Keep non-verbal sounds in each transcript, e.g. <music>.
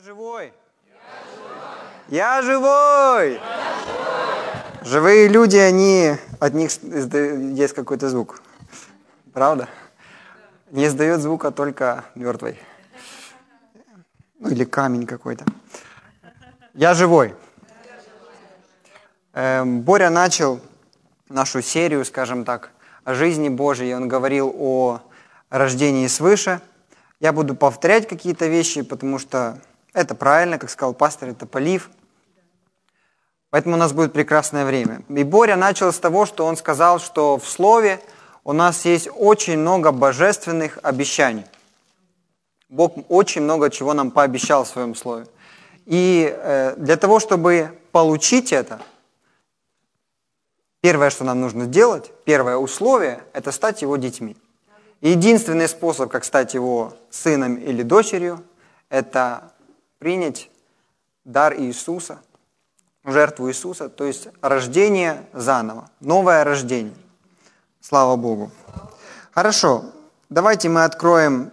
Я живой. Я живой. Живые люди, они, от них есть какой-то звук. Правда? Не издает звука только мертвый. Ну или камень какой-то. Я живой. Эм, Боря начал нашу серию, скажем так, о жизни Божьей. Он говорил о рождении свыше. Я буду повторять какие-то вещи, потому что это правильно, как сказал пастор, это полив. Поэтому у нас будет прекрасное время. И Боря начал с того, что он сказал, что в Слове у нас есть очень много божественных обещаний. Бог очень много чего нам пообещал в своем Слове. И э, для того, чтобы получить это, первое, что нам нужно сделать, первое условие, это стать Его детьми. Единственный способ, как стать Его сыном или дочерью, это принять дар Иисуса, жертву Иисуса, то есть рождение заново, новое рождение. Слава Богу. Хорошо, давайте мы откроем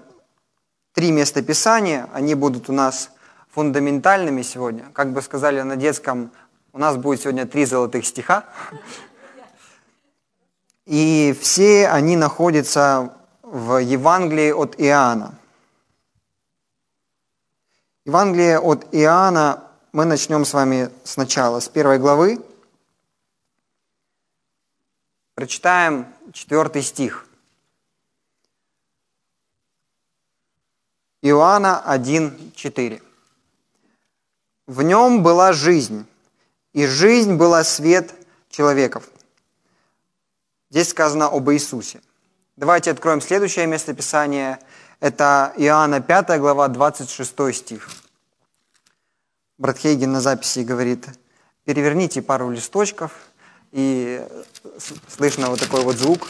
три места Писания. Они будут у нас фундаментальными сегодня. Как бы сказали на детском, у нас будет сегодня три золотых стиха. И все они находятся в Евангелии от Иоанна. Евангелие от Иоанна мы начнем с вами сначала, с первой главы. Прочитаем четвертый стих. Иоанна 1,4. В нем была жизнь, и жизнь была свет человеков. Здесь сказано об Иисусе. Давайте откроем следующее местописание – это Иоанна 5 глава, 26 стих. Брат Хейген на записи говорит, переверните пару листочков, и слышно вот такой вот звук.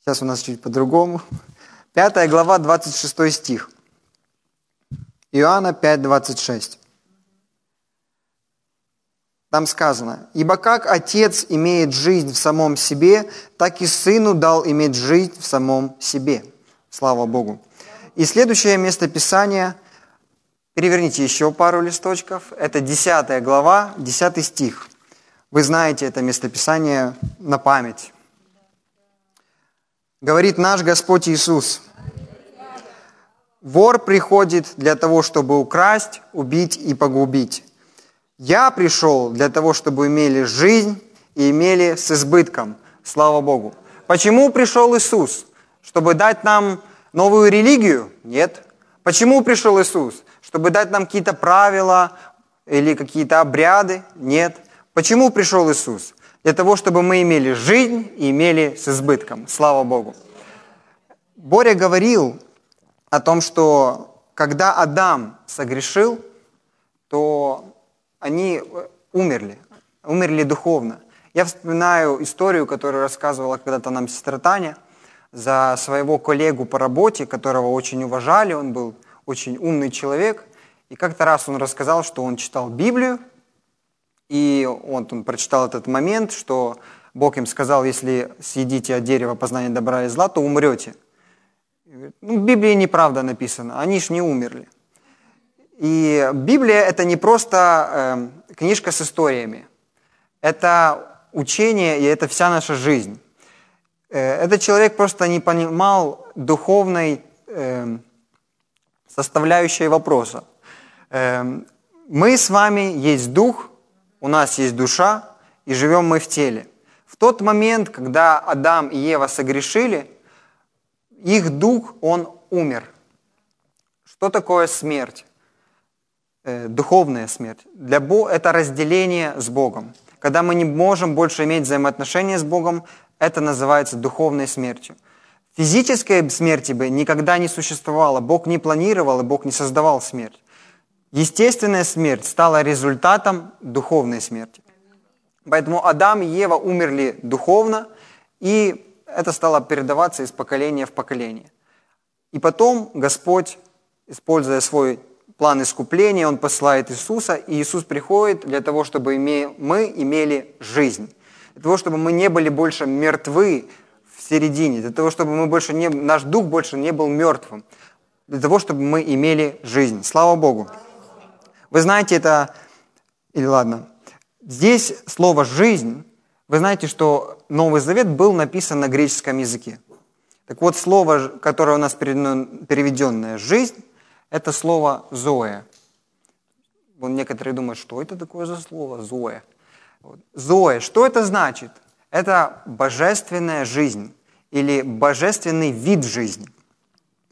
Сейчас у нас чуть по-другому. Пятая глава, 26 стих. Иоанна 5, 26. Там сказано, «Ибо как Отец имеет жизнь в самом себе, так и Сыну дал иметь жизнь в самом себе». Слава Богу. И следующее место Писания, переверните еще пару листочков, это 10 глава, 10 стих. Вы знаете это местописание на память. Говорит наш Господь Иисус, «Вор приходит для того, чтобы украсть, убить и погубить. Я пришел для того, чтобы имели жизнь и имели с избытком». Слава Богу. Почему пришел Иисус? Чтобы дать нам новую религию? Нет. Почему пришел Иисус? Чтобы дать нам какие-то правила или какие-то обряды? Нет. Почему пришел Иисус? Для того, чтобы мы имели жизнь и имели с избытком. Слава Богу. Боря говорил о том, что когда Адам согрешил, то они умерли, умерли духовно. Я вспоминаю историю, которую рассказывала когда-то нам сестра Таня – за своего коллегу по работе, которого очень уважали, он был очень умный человек. И как-то раз он рассказал, что он читал Библию, и он, он прочитал этот момент, что Бог им сказал, если съедите от дерева познания добра и зла, то умрете. Ну, в Библии неправда написано, они ж не умерли. И Библия – это не просто э, книжка с историями. Это учение, и это вся наша жизнь. Э, этот человек просто не понимал духовной эм, составляющей вопроса. Эм, мы с вами есть дух, у нас есть душа, и живем мы в теле. В тот момент, когда Адам и Ева согрешили, их дух, он умер. Что такое смерть? Э, духовная смерть. Для Бога это разделение с Богом. Когда мы не можем больше иметь взаимоотношения с Богом, это называется духовной смертью. Физической смерти бы никогда не существовало. Бог не планировал, и Бог не создавал смерть. Естественная смерть стала результатом духовной смерти. Поэтому Адам и Ева умерли духовно, и это стало передаваться из поколения в поколение. И потом Господь, используя свой план искупления, Он посылает Иисуса, и Иисус приходит для того, чтобы мы имели жизнь для того, чтобы мы не были больше мертвы в середине, для того, чтобы мы больше не, наш дух больше не был мертвым. для того, чтобы мы имели жизнь. Слава Богу. Вы знаете это, или ладно, здесь слово «жизнь», вы знаете, что Новый Завет был написан на греческом языке. Так вот, слово, которое у нас переведенное «жизнь», это слово «зоя». Вон некоторые думают, что это такое за слово «зоя». Зоя, что это значит? Это божественная жизнь или божественный вид жизни.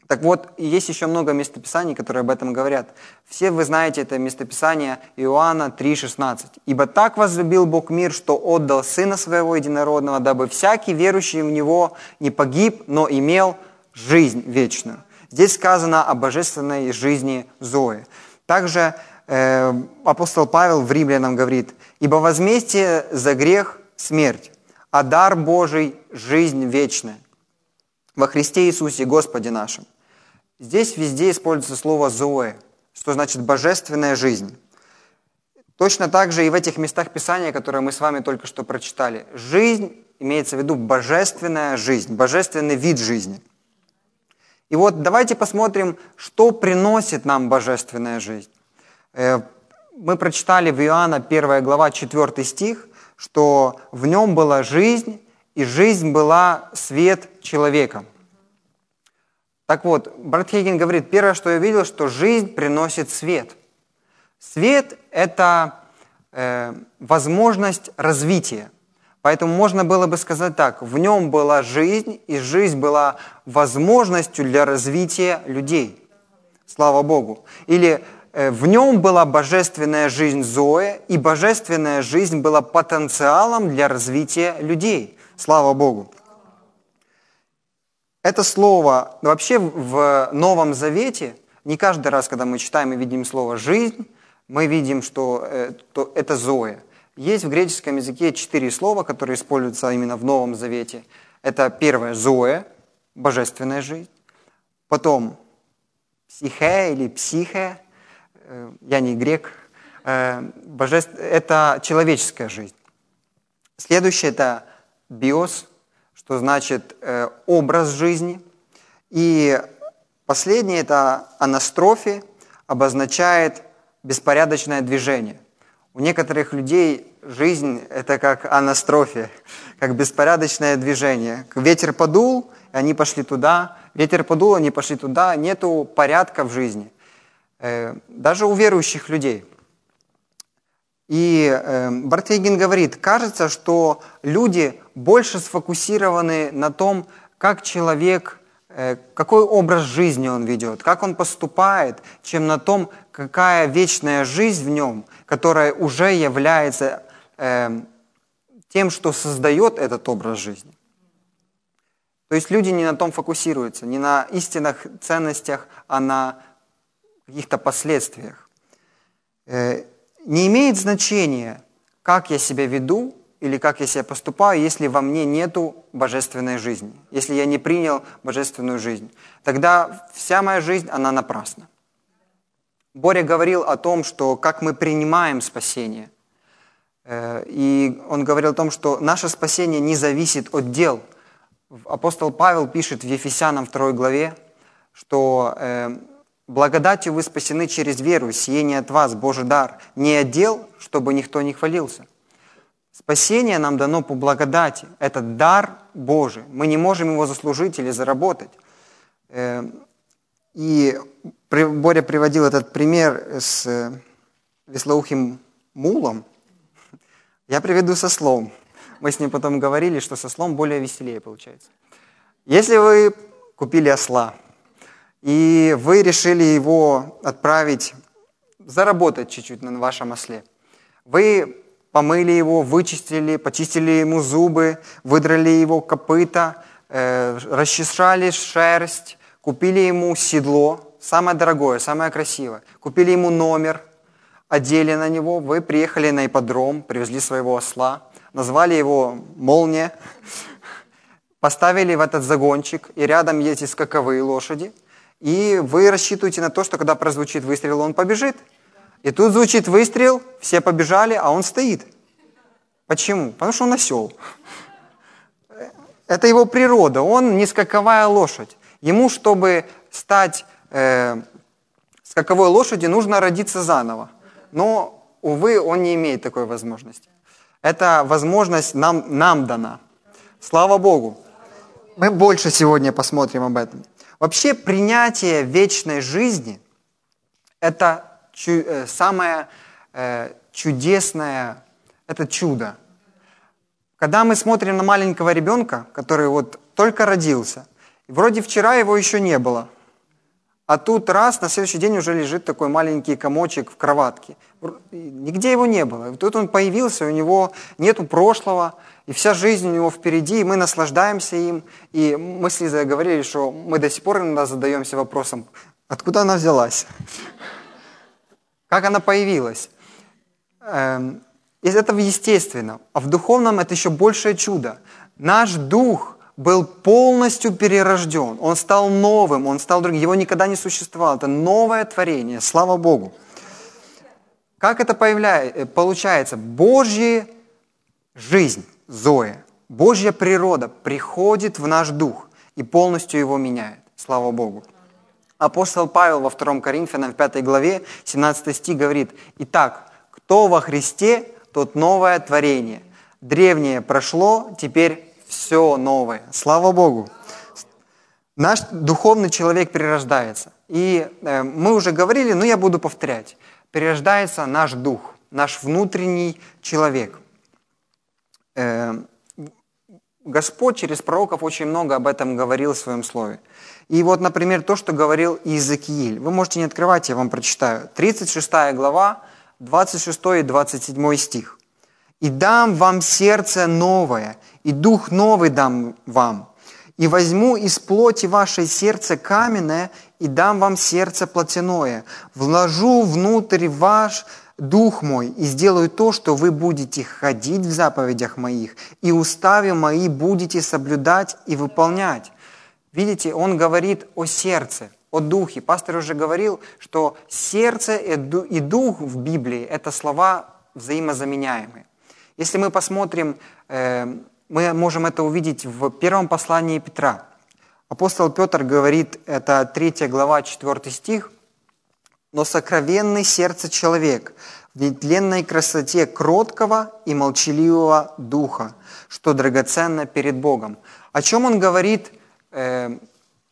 Так вот, есть еще много местописаний, которые об этом говорят. Все вы знаете это местописание Иоанна 3,16. «Ибо так возлюбил Бог мир, что отдал Сына Своего Единородного, дабы всякий верующий в Него не погиб, но имел жизнь вечную». Здесь сказано о божественной жизни Зои. Также э, апостол Павел в Римлянам говорит, «Ибо возмездие за грех – смерть, а дар Божий – жизнь вечная во Христе Иисусе Господе нашим». Здесь везде используется слово «зоэ», что значит «божественная жизнь». Точно так же и в этих местах Писания, которые мы с вами только что прочитали. Жизнь имеется в виду божественная жизнь, божественный вид жизни. И вот давайте посмотрим, что приносит нам божественная жизнь. Мы прочитали в Иоанна 1 глава 4 стих, что в нем была жизнь, и жизнь была свет человека. Так вот, Брат Хейген говорит, первое, что я видел, что жизнь приносит свет. Свет – это э, возможность развития. Поэтому можно было бы сказать так, в нем была жизнь, и жизнь была возможностью для развития людей. Слава Богу. Или в нем была божественная жизнь Зоя, и божественная жизнь была потенциалом для развития людей. Слава Богу. Это слово вообще в Новом Завете, не каждый раз, когда мы читаем и видим слово «жизнь», мы видим, что э, это «зоя». Есть в греческом языке четыре слова, которые используются именно в Новом Завете. Это первое «зоя», божественная жизнь. Потом «психе» или «психе», э, я не грек, э, божеств... это человеческая жизнь. Следующее – это «биос», что значит э, образ жизни. И последнее – это анастрофи, обозначает беспорядочное движение. У некоторых людей жизнь – это как анастрофия, <laughs> как беспорядочное движение. Ветер подул, и они пошли туда, ветер подул, они пошли туда, нету порядка в жизни. Э, даже у верующих людей – и э, Бартейгин говорит, кажется, что люди больше сфокусированы на том, как человек, э, какой образ жизни он ведет, как он поступает, чем на том, какая вечная жизнь в нем, которая уже является тем, что создает этот образ жизни. То есть люди не на том фокусируются, не на истинных ценностях, а на каких-то последствиях. Э, не имеет значения, как я себя веду или как я себя поступаю, если во мне нету божественной жизни, если я не принял божественную жизнь. Тогда вся моя жизнь, она напрасна. Боря говорил о том, что как мы принимаем спасение. Э, и он говорил о том, что наше спасение не зависит от дел. Апостол Павел пишет в Ефесянам 2 главе, что э, Благодатью вы спасены через веру, сие не от вас, Божий дар, не отдел, чтобы никто не хвалился. Спасение нам дано по благодати. Это дар Божий. Мы не можем его заслужить или заработать. Э, и Боря приводил этот пример с э, веслоухим мулом. Я приведу со слом. Мы с ним потом говорили, что со слом более веселее получается. Если вы купили осла – и вы решили его отправить, заработать чуть-чуть на вашем осле. Вы помыли его, вычистили, почистили ему зубы, выдрали его копыта, э, расчесали шерсть, купили ему седло, самое дорогое, самое красивое, купили ему номер, одели на него, вы приехали на ипподром, привезли своего осла, назвали его «Молния», <laughs> поставили в этот загончик, и рядом есть скаковые лошади – и вы рассчитываете на то, что когда прозвучит выстрел, он побежит. И тут звучит выстрел, все побежали, а он стоит. Почему? Потому что он осел. Это его природа, он не скаковая лошадь. Ему, чтобы стать э, скаковой лошади нужно родиться заново. Но, увы, он не имеет такой возможности. Эта возможность нам, нам дана. Слава Богу. Мы больше сегодня посмотрим об этом. Вообще принятие вечной жизни – это чу- самое э, чудесное, это чудо. Когда мы смотрим на маленького ребенка, который вот только родился, вроде вчера его еще не было, а тут раз, на следующий день уже лежит такой маленький комочек в кроватке. Нигде его не было. Тут он появился, у него нету прошлого, и вся жизнь у него впереди, и мы наслаждаемся им. И мы с Лизой говорили, что мы до сих пор иногда задаемся вопросом, откуда она взялась? Как она появилась? Эм, это естественно. А в духовном это еще большее чудо. Наш дух был полностью перерожден. Он стал новым, он стал другим. Его никогда не существовало. Это новое творение. Слава Богу. Как это появляется, получается? Божья жизнь, Зоя, Божья природа приходит в наш дух и полностью его меняет. Слава Богу. Апостол Павел во 2 Коринфянам в 5 главе 17 стих говорит, «Итак, кто во Христе, тот новое творение. Древнее прошло, теперь все новое. Слава Богу. Наш духовный человек перерождается. И э, мы уже говорили, но я буду повторять. Перерождается наш дух, наш внутренний человек. Э, Господь через пророков очень много об этом говорил в своем слове. И вот, например, то, что говорил Иезекииль. Вы можете не открывать, я вам прочитаю. 36 глава, 26 и 27 стих. «И дам вам сердце новое, и дух новый дам вам, и возьму из плоти вашей сердце каменное, и дам вам сердце плотяное, вложу внутрь ваш дух мой, и сделаю то, что вы будете ходить в заповедях моих, и уставы мои будете соблюдать и выполнять». Видите, он говорит о сердце – о духе. Пастор уже говорил, что сердце и дух в Библии – это слова взаимозаменяемые. Если мы посмотрим, э, мы можем это увидеть в первом послании Петра. Апостол Петр говорит, это 3 глава, 4 стих, «Но сокровенный сердце человек в нетленной красоте кроткого и молчаливого духа, что драгоценно перед Богом». О чем он говорит э,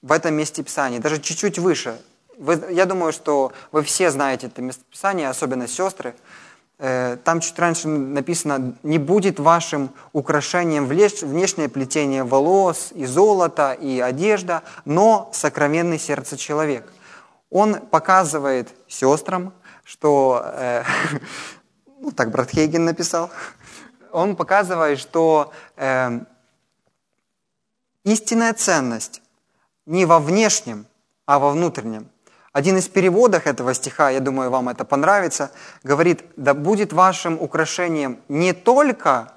в этом месте Писания, даже чуть-чуть выше. Вы, я думаю, что вы все знаете это место Писания, особенно сестры. Э, там чуть раньше написано, не будет вашим украшением внешнее плетение волос и золото и одежда, но сокровенный сердце человек. Он показывает сестрам, что, э, <laughs> ну так брат Хейген написал, он показывает, что э, истинная ценность не во внешнем, а во внутреннем. Один из переводов этого стиха, я думаю, вам это понравится, говорит, да будет вашим украшением не только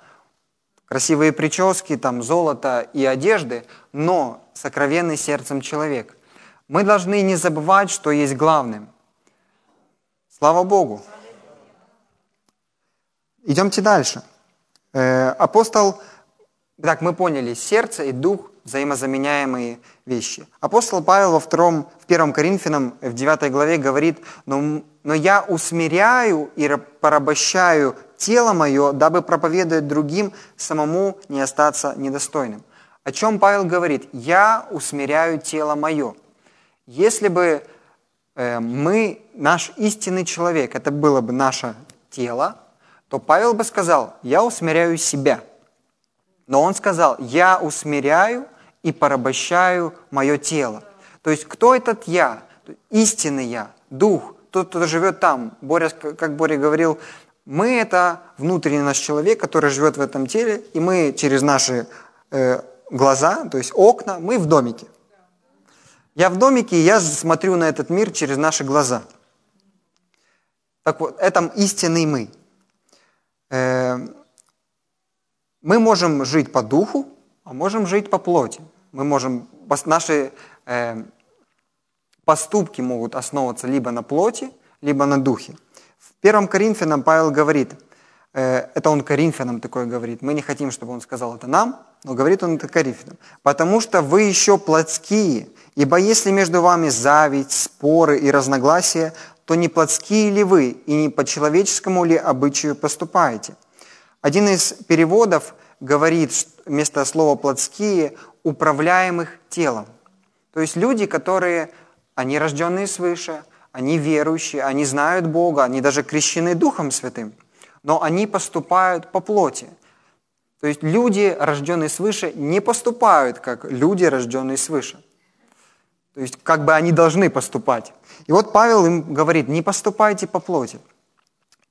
красивые прически, там, золото и одежды, но сокровенный сердцем человек. Мы должны не забывать, что есть главным. Слава Богу. Идемте дальше. Э, апостол, так мы поняли, сердце и дух взаимозаменяемые вещи. Апостол Павел во втором, в первом Коринфянам, в 9 главе говорит, но, «Но я усмиряю и порабощаю тело мое, дабы проповедовать другим, самому не остаться недостойным». О чем Павел говорит? «Я усмиряю тело мое». Если бы э, мы, наш истинный человек, это было бы наше тело, то Павел бы сказал, я усмиряю себя. Но он сказал, я усмиряю и порабощаю мое тело. То есть кто этот я? Истинный я, дух, тот, кто живет там. Боря, как Боря говорил, мы это внутренний наш человек, который живет в этом теле, и мы через наши э, глаза, то есть окна, мы в домике. Я в домике, и я смотрю на этот мир через наши глаза. Так вот, это истинный мы. Э, мы можем жить по духу, а можем жить по плоти. Мы можем, наши э, поступки могут основываться либо на плоти, либо на духе. В первом Коринфянам Павел говорит, э, это он Коринфянам такое говорит, мы не хотим, чтобы он сказал это нам, но говорит он это Коринфянам. «Потому что вы еще плотские, ибо если между вами зависть, споры и разногласия, то не плотские ли вы и не по человеческому ли обычаю поступаете?» Один из переводов говорит вместо слова «плотские» «управляемых телом». То есть люди, которые, они рожденные свыше, они верующие, они знают Бога, они даже крещены Духом Святым, но они поступают по плоти. То есть люди, рожденные свыше, не поступают, как люди, рожденные свыше. То есть как бы они должны поступать. И вот Павел им говорит, не поступайте по плоти.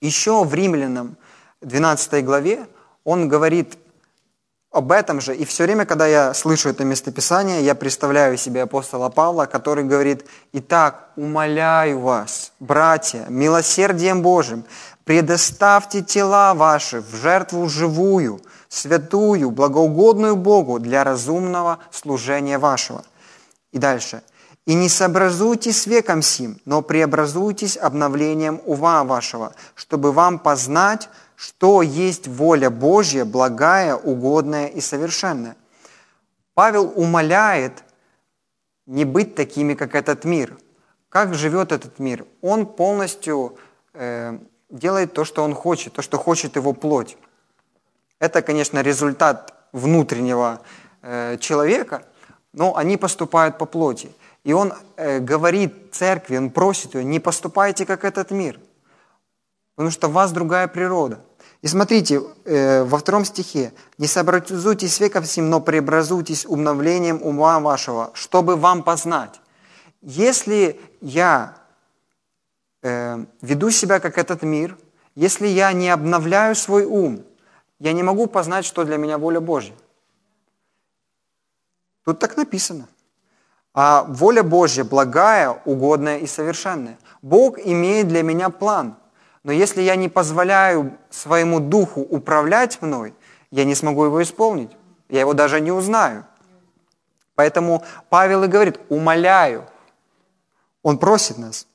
Еще в Римлянам 12 главе он говорит об этом же. И все время, когда я слышу это местописание, я представляю себе апостола Павла, который говорит, «Итак, умоляю вас, братья, милосердием Божьим, предоставьте тела ваши в жертву живую, святую, благоугодную Богу для разумного служения вашего». И дальше – и не сообразуйтесь с веком сим, но преобразуйтесь обновлением ума вашего, чтобы вам познать, что есть воля Божья, благая, угодная и совершенная. Павел умоляет не быть такими, как этот мир. Как живет этот мир? Он полностью э, делает то, что он хочет, то, что хочет его плоть. Это, конечно, результат внутреннего э, человека, но они поступают по плоти. И он э, говорит церкви, он просит ее, не поступайте, как этот мир, потому что у вас другая природа. И смотрите, э, во втором стихе, «Не сообразуйтесь веком всем, но преобразуйтесь обновлением ума вашего, чтобы вам познать». Если я э, веду себя, как этот мир, если я не обновляю свой ум, я не могу познать, что для меня воля Божья. Тут так написано. А воля Божья благая, угодная и совершенная. Бог имеет для меня план. Но если я не позволяю своему духу управлять мной, я не смогу его исполнить. Я его даже не узнаю. Поэтому Павел и говорит, умоляю. Он просит нас.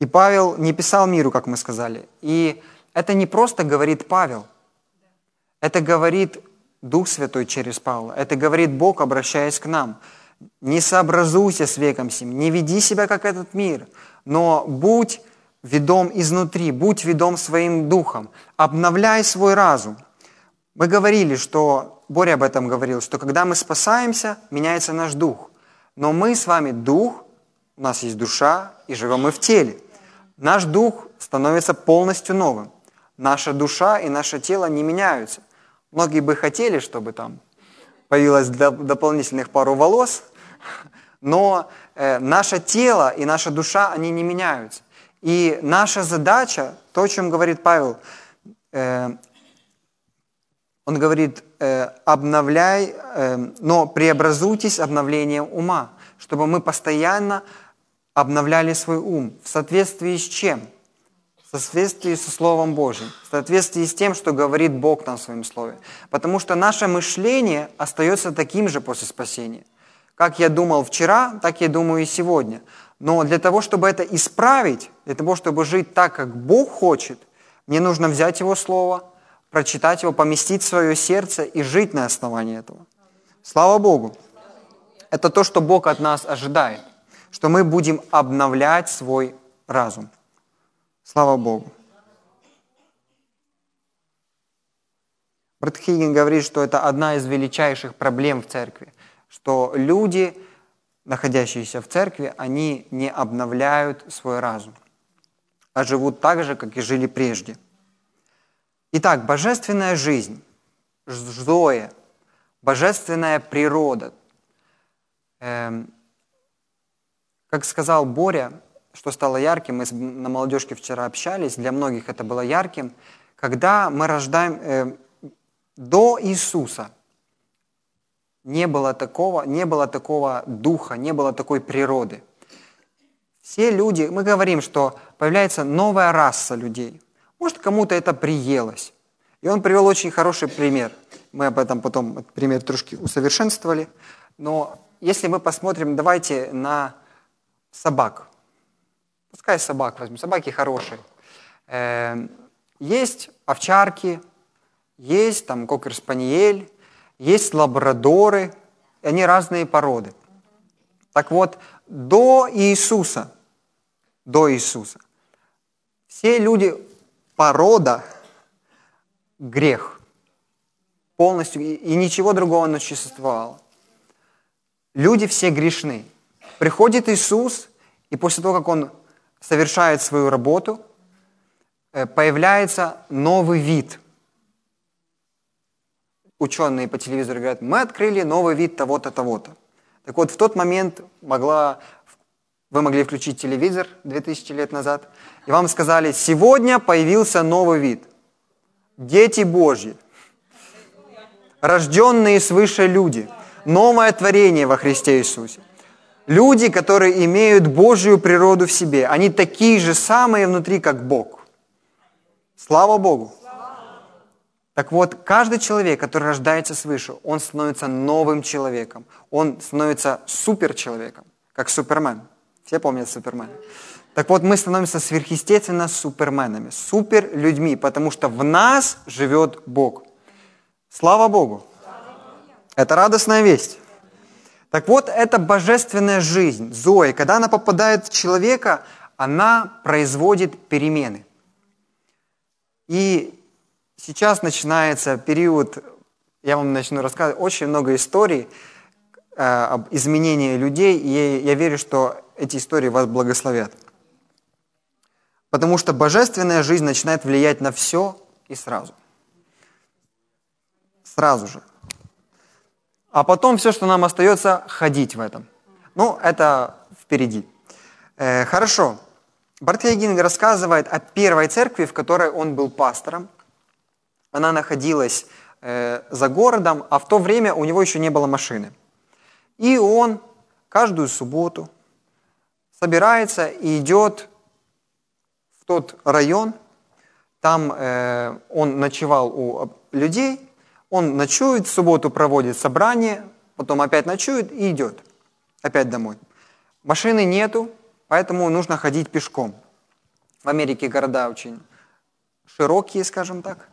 И Павел не писал миру, как мы сказали. И это не просто говорит Павел. Это говорит Дух Святой через Павла. Это говорит Бог, обращаясь к нам – не сообразуйся с веком сим, не веди себя, как этот мир, но будь ведом изнутри, будь ведом своим духом, обновляй свой разум. Мы говорили, что, Боря об этом говорил, что когда мы спасаемся, меняется наш дух. Но мы с вами дух, у нас есть душа, и живем мы в теле. Наш дух становится полностью новым. Наша душа и наше тело не меняются. Многие бы хотели, чтобы там появилось дополнительных пару волос, <laughs> но э, наше тело и наша душа, они не меняются. И наша задача, то, о чем говорит Павел, э, он говорит, э, обновляй, э, но преобразуйтесь обновлением ума, чтобы мы постоянно обновляли свой ум. В соответствии с чем? В соответствии со Словом Божьим, в соответствии с тем, что говорит Бог нам в Своем Слове. Потому что наше мышление остается таким же после спасения. Как я думал вчера, так я думаю и сегодня. Но для того, чтобы это исправить, для того, чтобы жить так, как Бог хочет, мне нужно взять Его Слово, прочитать его, поместить в свое сердце и жить на основании этого. Слава Богу! Это то, что Бог от нас ожидает, что мы будем обновлять свой разум. Слава Богу! Брат Хиггин говорит, что это одна из величайших проблем в церкви – что люди, находящиеся в церкви, они не обновляют свой разум, а живут так же, как и жили прежде. Итак, божественная жизнь, Зоя, божественная природа. Эм, как сказал Боря, что стало ярким, мы на молодежке вчера общались, для многих это было ярким, когда мы рождаем э, до Иисуса – не было такого, не было такого духа, не было такой природы. Все люди, мы говорим, что появляется новая раса людей. Может, кому-то это приелось. И он привел очень хороший пример. Мы об этом потом пример трошки усовершенствовали. Но если мы посмотрим, давайте на собак. Пускай собак возьмем. Собаки хорошие. Эм, есть овчарки, есть там кокер-спаниель, есть лабрадоры, они разные породы. Так вот, до Иисуса, до Иисуса, все люди порода – грех полностью, и ничего другого не существовало. Люди все грешны. Приходит Иисус, и после того, как Он совершает свою работу, э, появляется новый вид. Ученые по телевизору говорят, мы открыли новый вид того-то, того-то. Так вот, в тот момент могла, вы могли включить телевизор 2000 лет назад, и вам сказали, сегодня появился новый вид. Дети Божьи, рожденные свыше люди, новое творение во Христе Иисусе. Люди, которые имеют Божью природу в себе, они такие же самые внутри, как Бог. Слава Богу! Так вот, каждый человек, который рождается свыше, он становится новым человеком. Он становится суперчеловеком, как Супермен. Все помнят Супермена? Так вот, мы становимся сверхъестественно суперменами, суперлюдьми, потому что в нас живет Бог. Слава Богу! Это радостная весть. Так вот, это божественная жизнь, Зои, когда она попадает в человека, она производит перемены. И сейчас начинается период, я вам начну рассказывать, очень много историй э, об изменении людей, и я верю, что эти истории вас благословят. Потому что божественная жизнь начинает влиять на все и сразу. Сразу же. А потом все, что нам остается, ходить в этом. Ну, это впереди. Э, хорошо. Бартхейгинг рассказывает о первой церкви, в которой он был пастором. Она находилась э, за городом, а в то время у него еще не было машины. И он каждую субботу собирается и идет в тот район, там э, он ночевал у людей, он ночует, в субботу проводит собрание, потом опять ночует и идет опять домой. Машины нету, поэтому нужно ходить пешком. В Америке города очень широкие, скажем так.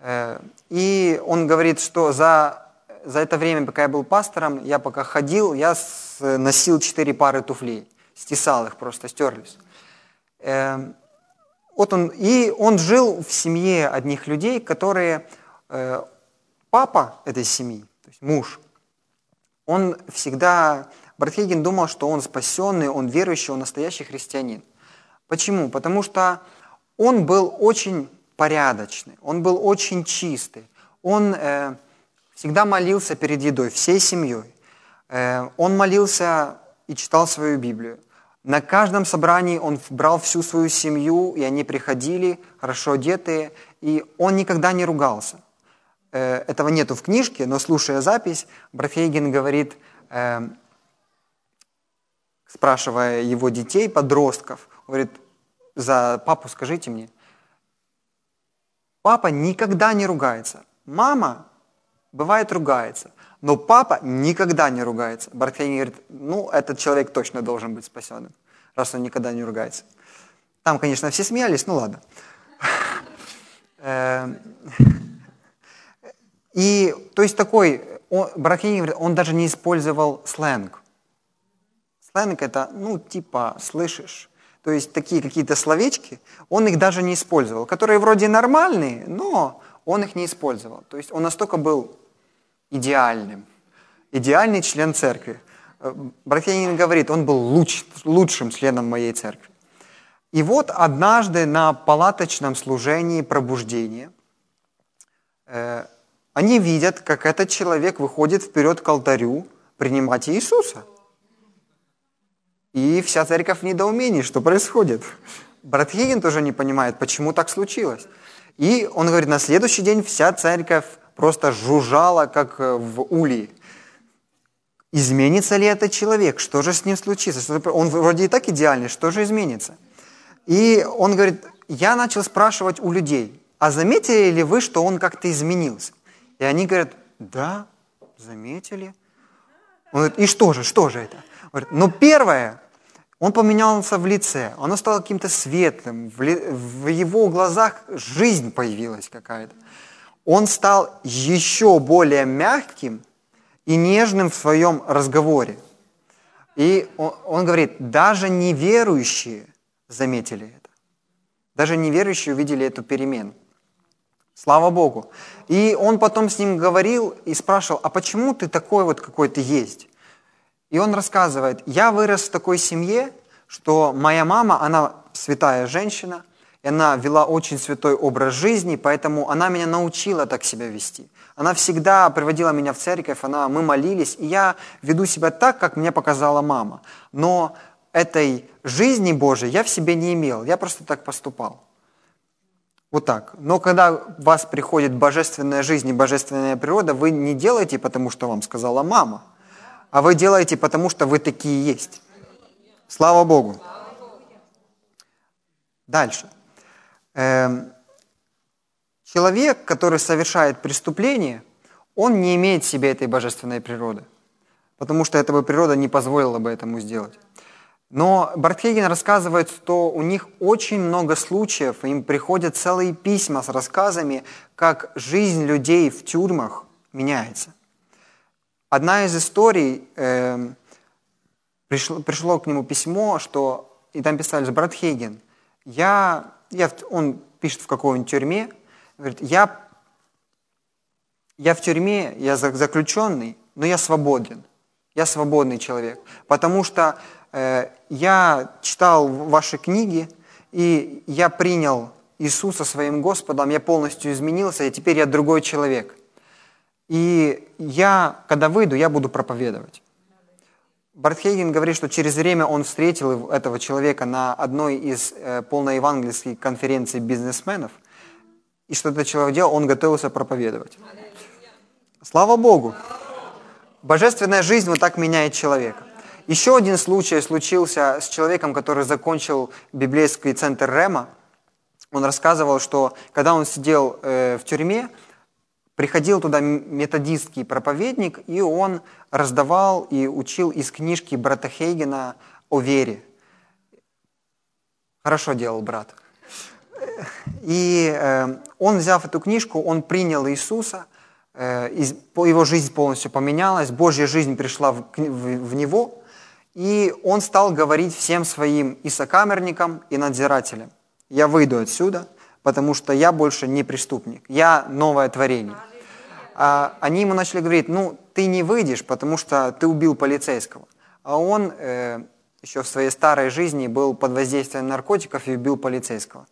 Э, и он говорит, что за, за это время, пока я был пастором, я пока ходил, я носил четыре пары туфлей. Стесал их, просто стерлись. Э, вот он, и он жил в семье одних людей, которые э, папа этой семьи, то есть муж, он всегда, Бартхейген думал, что он спасенный, он верующий, он настоящий христианин. Почему? Потому что он был очень порядочный, он был очень чистый, он э, всегда молился перед едой всей семьей, э, он молился и читал свою Библию. На каждом собрании он брал всю свою семью, и они приходили, хорошо одетые, и он никогда не ругался. Э, этого нету в книжке, но слушая запись, Брафейген говорит, э, спрашивая его детей, подростков, говорит, за папу скажите мне. Папа никогда не ругается. Мама, бывает, ругается. Но папа никогда не ругается. Бартфейн говорит, ну, этот человек точно должен быть спасенным, раз он никогда не ругается. Там, конечно, все смеялись, ну ладно. <laughs> Э, и, то есть такой, Барахини говорит, он даже не использовал сленг. Сленг это, ну, типа, слышишь, то есть такие какие-то словечки, он их даже не использовал, которые вроде нормальные, но он их не использовал. То есть он настолько был идеальным, идеальный член церкви. Э, Брафьянин говорит, он был луч, лучшим членом моей церкви. И вот однажды на палаточном служении пробуждения э, они видят, как этот человек выходит вперед к алтарю принимать Иисуса. И вся церковь в недоумении, что происходит. Брат Хигин тоже не понимает, почему так случилось. И он говорит, на следующий день вся церковь просто жужжала, как э, в улей. Изменится ли этот человек? Что же с ним случится? Он вроде и так идеальный, что же изменится? И он говорит, я начал спрашивать у людей, а заметили ли вы, что он как-то изменился? И они говорят, да, заметили. Он говорит, и что же, что же это? Говорит, ну первое, он поменялся в лице, оно стало каким-то светлым, в его глазах жизнь появилась какая-то. он стал еще более мягким и нежным в своем разговоре. И он, он говорит, даже неверующие заметили это. Даже неверующие увидели эту перемену. Слава Богу. И он потом с ним говорил и спрашивал, а почему ты такой вот, какой ты есть? И он рассказывает, я вырос в такой семье, что моя мама, она святая женщина, и она вела очень святой образ жизни, поэтому она меня научила так себя вести. Она всегда приводила меня в церковь, она, мы молились, и я веду себя так, как мне показала мама. Но этой жизни Божией я в себе не имел, я просто так поступал. Вот так. Но когда в вас приходит божественная жизнь и божественная природа, вы не делаете, потому что вам сказала мама, а вы делаете, потому что вы такие есть. Слава Богу. Дальше. Эм, человек, который совершает преступление, он не имеет в себе этой божественной природы, потому что эта бы природа не позволила бы этому сделать. Но Бартхеген рассказывает, что у них очень много случаев, им приходят целые письма с рассказами, как жизнь людей в тюрьмах меняется. Одна из историй, э, пришло, пришло к нему письмо, что, и там писали, брат Хейген, я, я, он пишет в какой-нибудь тюрьме, говорит, я, я в тюрьме, я заключенный, но я свободен, я свободный человек, потому что Э, я читал ваши книги, и я принял Иисуса своим Господом, я полностью изменился, и теперь я другой человек. И я, когда выйду, я буду проповедовать. Бартхейген говорит, что через время он встретил этого человека на одной из э, полноевангельских конференций бизнесменов, и что этот человек делал, он готовился проповедовать. Слава Богу! Божественная жизнь вот так меняет человека. Еще один случай случился с человеком, который закончил библейский центр Рема. Он рассказывал, что когда он сидел э, в тюрьме, приходил туда методистский проповедник, и он раздавал и учил из книжки брата Хейгена о вере. Хорошо делал брат. И э, он, взяв эту книжку, он принял Иисуса, э, его жизнь полностью поменялась, Божья жизнь пришла в, в, в него – и он стал говорить всем своим и сокамерникам, и надзирателям, я выйду отсюда, потому что я больше не преступник, я новое творение. А они ему начали говорить, ну, ты не выйдешь, потому что ты убил полицейского. А он э, еще в своей старой жизни был под воздействием наркотиков и убил полицейского.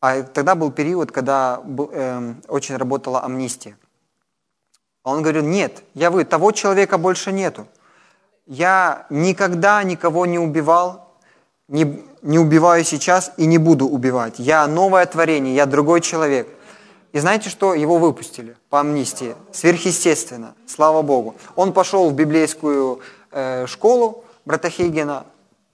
А тогда был период, когда э, очень работала амнистия. А он говорил, нет, я вы, того человека больше нету я никогда никого не убивал, не, не убиваю сейчас и не буду убивать. Я новое творение, я другой человек. И знаете что? Его выпустили по амнистии. Сверхъестественно. Слава Богу. Он пошел в библейскую э, школу брата Хейгена,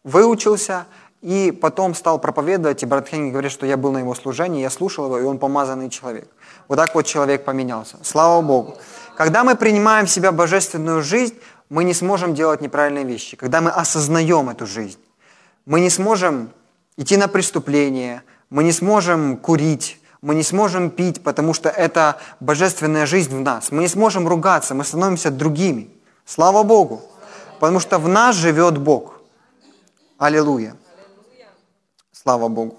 выучился, и потом стал проповедовать, и брат Хейген говорит, что я был на его служении, я слушал его, и он помазанный человек. Вот так вот человек поменялся. Слава Богу. Когда мы принимаем в себя божественную жизнь, мы не сможем делать неправильные вещи, когда мы осознаем эту жизнь. Мы не сможем идти на преступление, мы не сможем курить, мы не сможем пить, потому что это божественная жизнь в нас. Мы не сможем ругаться, мы становимся другими. Слава Богу. Потому что в нас живет Бог. Аллилуйя. Слава Богу.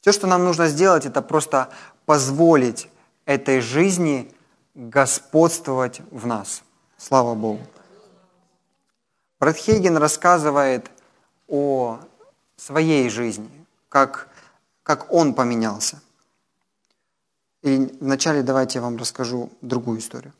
Все, что нам нужно сделать, это просто позволить этой жизни господствовать в нас. Слава Богу. Брат Хейген рассказывает о своей жизни, как, как он поменялся. И вначале давайте я вам расскажу другую историю.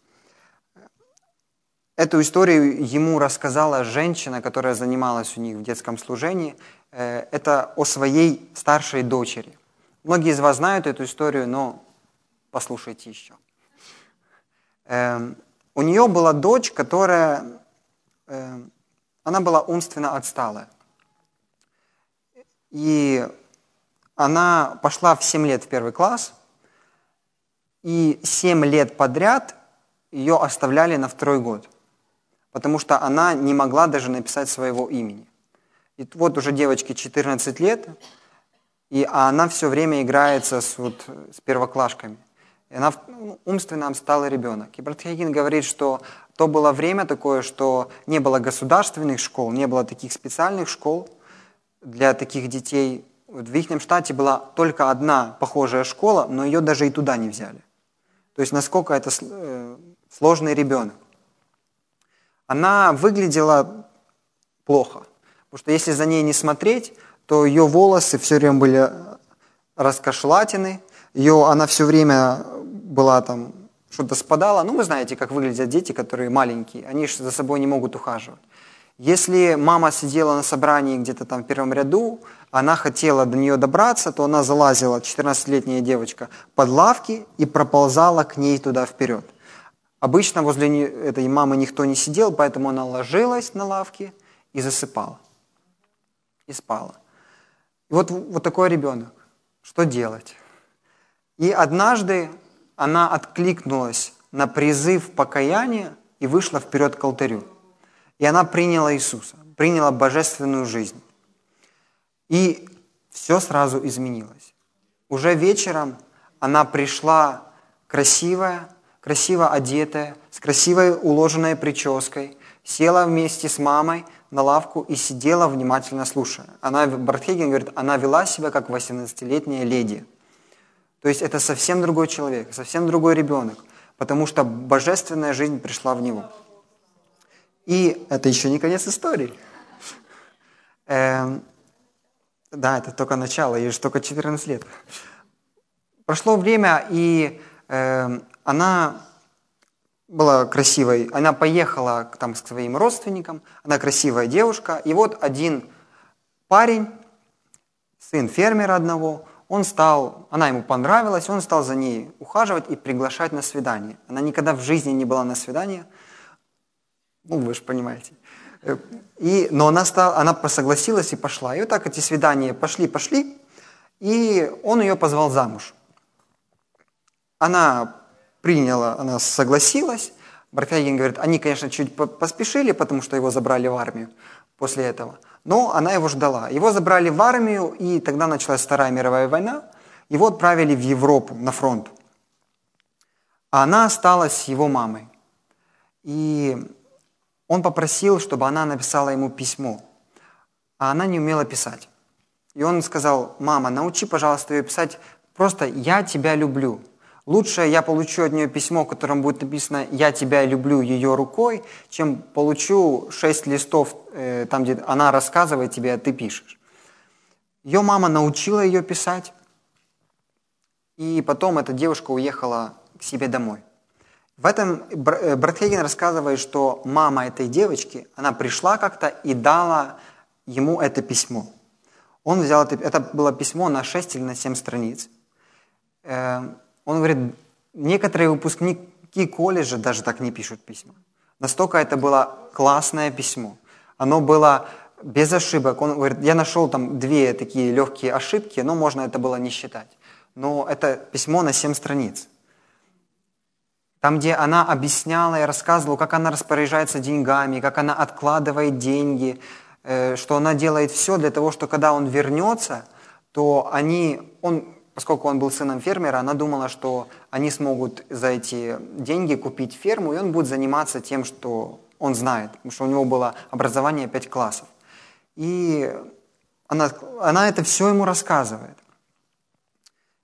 Эту историю ему рассказала женщина, которая занималась у них в детском служении. Э, это о своей старшей дочери. Многие из вас знают эту историю, но послушайте еще. Эм, у нее была дочь, которая, э, она была умственно отсталая. И она пошла в 7 лет в первый класс, и 7 лет подряд ее оставляли на второй год, потому что она не могла даже написать своего имени. И вот уже девочке 14 лет, И, а она все время играется с, вот, с первоклашками. И она ну, умственно стала ребенок. И брат Хейген говорит, что то было время такое, что не было государственных школ, не было таких специальных школ для таких детей. В их штате была только одна похожая школа, но ее даже и туда не взяли. То есть насколько это э, сложный ребенок. Она выглядела плохо, потому что если за ней не смотреть, то ее волосы все время были раскошлатины, ее, она все время была там, что-то спадала. Ну, вы знаете, как выглядят дети, которые маленькие, они же за собой не могут ухаживать. Если мама сидела на собрании где-то там в первом ряду, она хотела до нее добраться, то она залазила, 14-летняя девочка, под лавки и проползала к ней туда вперед. Обычно возле этой мамы никто не сидел, поэтому она ложилась на лавке и засыпала. И спала. И вот, вот такой ребенок. Что делать? И однажды она откликнулась на призыв покаяния и вышла вперед к алтарю. И она приняла Иисуса, приняла божественную жизнь. И все сразу изменилось. Уже вечером она пришла красивая, красиво одетая, с красивой уложенной прической, села вместе с мамой на лавку и сидела, внимательно слушая. Она, Бартхеген говорит, она вела себя как 18-летняя леди. То есть это совсем другой человек, совсем другой ребенок, потому что божественная жизнь пришла в него. И это еще не конец истории. Эм, да, это только начало, ей же только 14 лет. Прошло время, и э, она была красивой, она поехала там, к своим родственникам, она красивая девушка, и вот один парень, сын фермера одного, он стал, она ему понравилась, он стал за ней ухаживать и приглашать на свидание. Она никогда в жизни не была на свидании, ну, вы же понимаете. И, но она, стала, она согласилась и пошла. И вот так эти свидания пошли, пошли, и он ее позвал замуж. Она приняла, она согласилась. Барфягин говорит, они, конечно, чуть поспешили, потому что его забрали в армию после этого. Но она его ждала. Его забрали в армию, и тогда началась Вторая мировая война. Его отправили в Европу, на фронт. А она осталась с его мамой. И он попросил, чтобы она написала ему письмо. А она не умела писать. И он сказал, мама, научи, пожалуйста, ее писать просто «я тебя люблю». Лучше я получу от нее письмо, в котором будет написано «Я тебя люблю» ее рукой, чем получу шесть листов, э, там, где она рассказывает тебе, а ты пишешь. Ее мама научила ее писать, и потом эта девушка уехала к себе домой. В этом э, Братхейген рассказывает, что мама этой девочки, она пришла как-то и дала ему это письмо. Он взял это, это было письмо на 6 или на 7 страниц. Э, он говорит, некоторые выпускники колледжа даже так не пишут письма. Настолько это было классное письмо. Оно было без ошибок. Он говорит, я нашел там две такие легкие ошибки, но можно это было не считать. Но это письмо на семь страниц. Там, где она объясняла и рассказывала, как она распоряжается деньгами, как она откладывает деньги, э, что она делает все для того, что когда он вернется, то они, он поскольку он был сыном фермера, она думала, что они смогут за эти деньги купить ферму, и он будет заниматься тем, что он знает, потому что у него было образование 5 классов. И она, она это все ему рассказывает.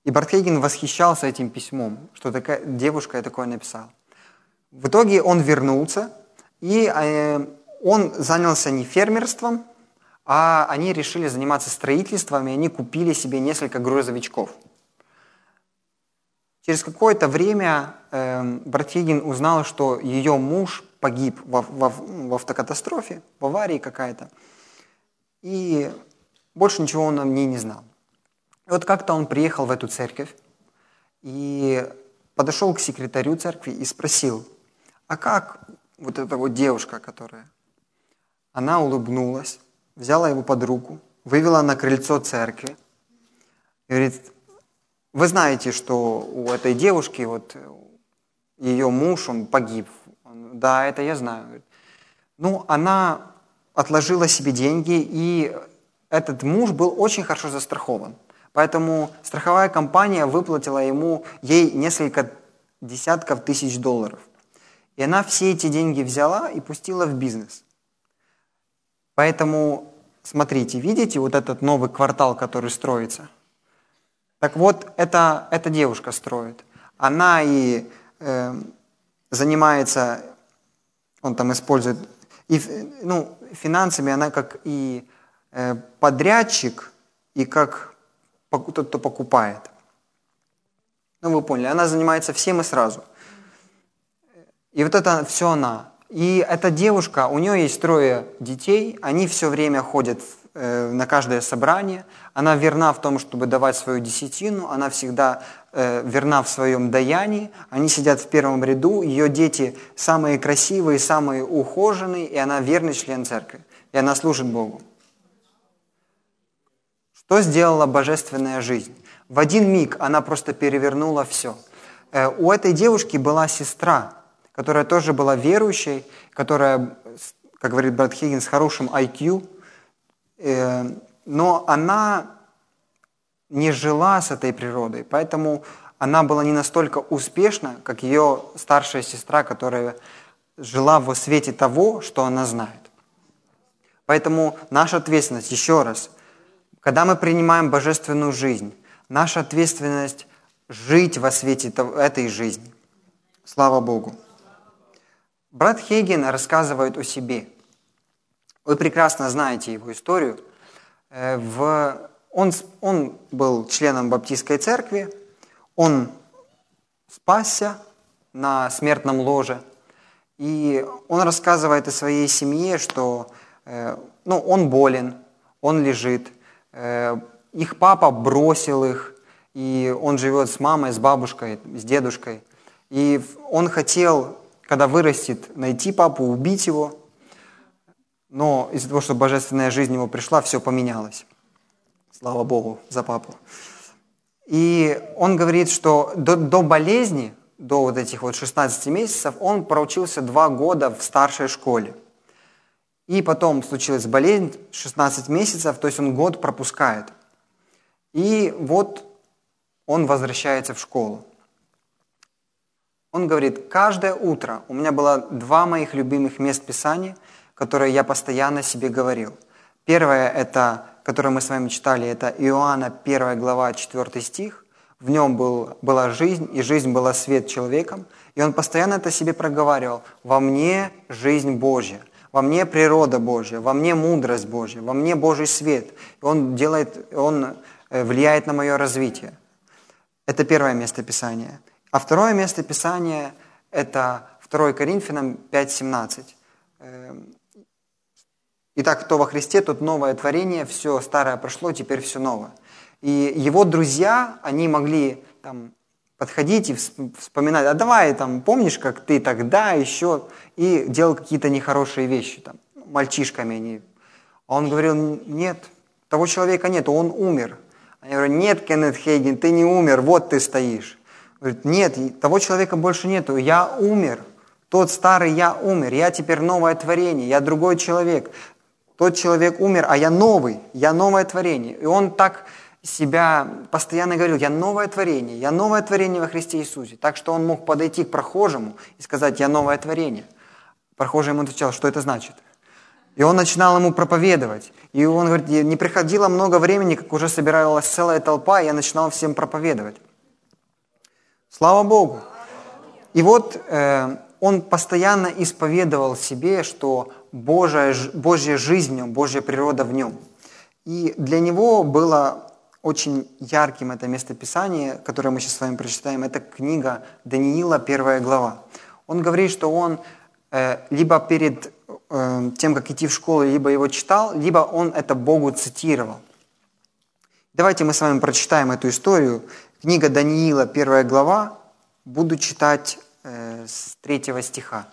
И Бартхейген восхищался этим письмом, что такая девушка такое написала. В итоге он вернулся, и э, он занялся не фермерством, а они решили заниматься строительством, и они купили себе несколько грузовичков. Через какое-то время э, Братьегин узнал, что ее муж погиб в, в, в автокатастрофе, в аварии какая-то, и больше ничего он о ней не знал. И вот как-то он приехал в эту церковь и подошел к секретарю церкви и спросил, а как вот эта вот девушка, которая... Она улыбнулась, взяла его под руку, вывела на крыльцо церкви говорит, вы знаете, что у этой девушки, вот ее муж, он погиб. Он, да, это я знаю. Ну, она отложила себе деньги, и этот муж был очень хорошо застрахован. Поэтому страховая компания выплатила ему, ей несколько десятков тысяч долларов. И она все эти деньги взяла и пустила в бизнес. Поэтому, смотрите, видите вот этот новый квартал, который строится? Так вот, это, эта девушка строит. Она и э, занимается, он там использует, и, ну, финансами она как и э, подрядчик, и как тот, кто покупает. Ну, вы поняли, она занимается всем и сразу. И вот это все она. И эта девушка, у нее есть трое детей, они все время ходят э, на каждое собрание, она верна в том, чтобы давать свою десятину, она всегда э, верна в своем даянии, они сидят в первом ряду, ее дети самые красивые, самые ухоженные, и она верный член церкви, и она служит Богу. Что сделала божественная жизнь? В один миг она просто перевернула все. Э, у этой девушки была сестра, которая тоже была верующей, которая, как говорит брат Хиггин, с хорошим IQ, э, но она не жила с этой природой, поэтому она была не настолько успешна, как ее старшая сестра, которая жила в свете того, что она знает. Поэтому наша ответственность, еще раз, когда мы принимаем божественную жизнь, наша ответственность жить во свете этой жизни. Слава Богу. Брат Хейген рассказывает о себе. Вы прекрасно знаете его историю. Э, в... Он, он был членом Баптистской церкви, он спасся на смертном ложе, и он рассказывает о своей семье, что э, ну, он болен, он лежит, их папа бросил их, и он живет с мамой, с бабушкой, с дедушкой. И он хотел когда вырастет, найти папу, убить его. Но из-за того, что божественная жизнь ему пришла, все поменялось. Слава Богу за папу. И он говорит, что до, до болезни, до вот этих вот 16 месяцев, он проучился два года в старшей школе. И потом случилась болезнь, 16 месяцев, то есть он год пропускает. И вот он возвращается в школу. Он говорит, каждое утро у меня было два моих любимых мест Писания, которые я постоянно себе говорил. Первое, это, которое мы с вами читали, это Иоанна 1 глава 4 стих. В нем был, была жизнь, и жизнь была свет человеком. И он постоянно это себе проговаривал. «Во мне жизнь Божья, во мне природа Божья, во мне мудрость Божья, во мне Божий свет». Он, делает, он э, влияет на мое развитие. Это первое место Писания – а второе место Писания – это 2 Коринфянам 5.17. Эм, Итак, кто во Христе, тот новое творение, все старое прошло, теперь все новое. И его друзья, они могли там, подходить и вспоминать, а давай, там, помнишь, как ты тогда еще, и делал какие-то нехорошие вещи, там, мальчишками они. А он говорил, нет, того человека нет, он умер. Они говорят, нет, Кеннет Хейген, ты не умер, вот ты стоишь. Говорит, нет, того человека больше нету, я умер. Тот старый я умер, я теперь новое творение, я другой человек. Тот человек умер, а я новый, я новое творение. И он так себя постоянно говорил, я новое творение, я новое творение во Христе Иисусе. Так что он мог подойти к прохожему и сказать, я новое творение. Прохожий ему отвечал, что это значит? И он начинал ему проповедовать. И он говорит, не приходило много времени, как уже собиралась целая толпа, и я начинал всем проповедовать. Слава Богу. И вот э, он постоянно исповедовал себе, что Божья, Божья жизнь в нем, Божья природа в нем. И для него было очень ярким это местописание, которое мы сейчас с вами прочитаем, это книга Даниила, первая глава. Он говорит, что он либо перед э, тем, как идти в школу, либо его читал, либо он это Богу цитировал. Давайте мы с вами прочитаем эту историю. Книга Даниила, первая глава, буду читать э, с третьего стиха.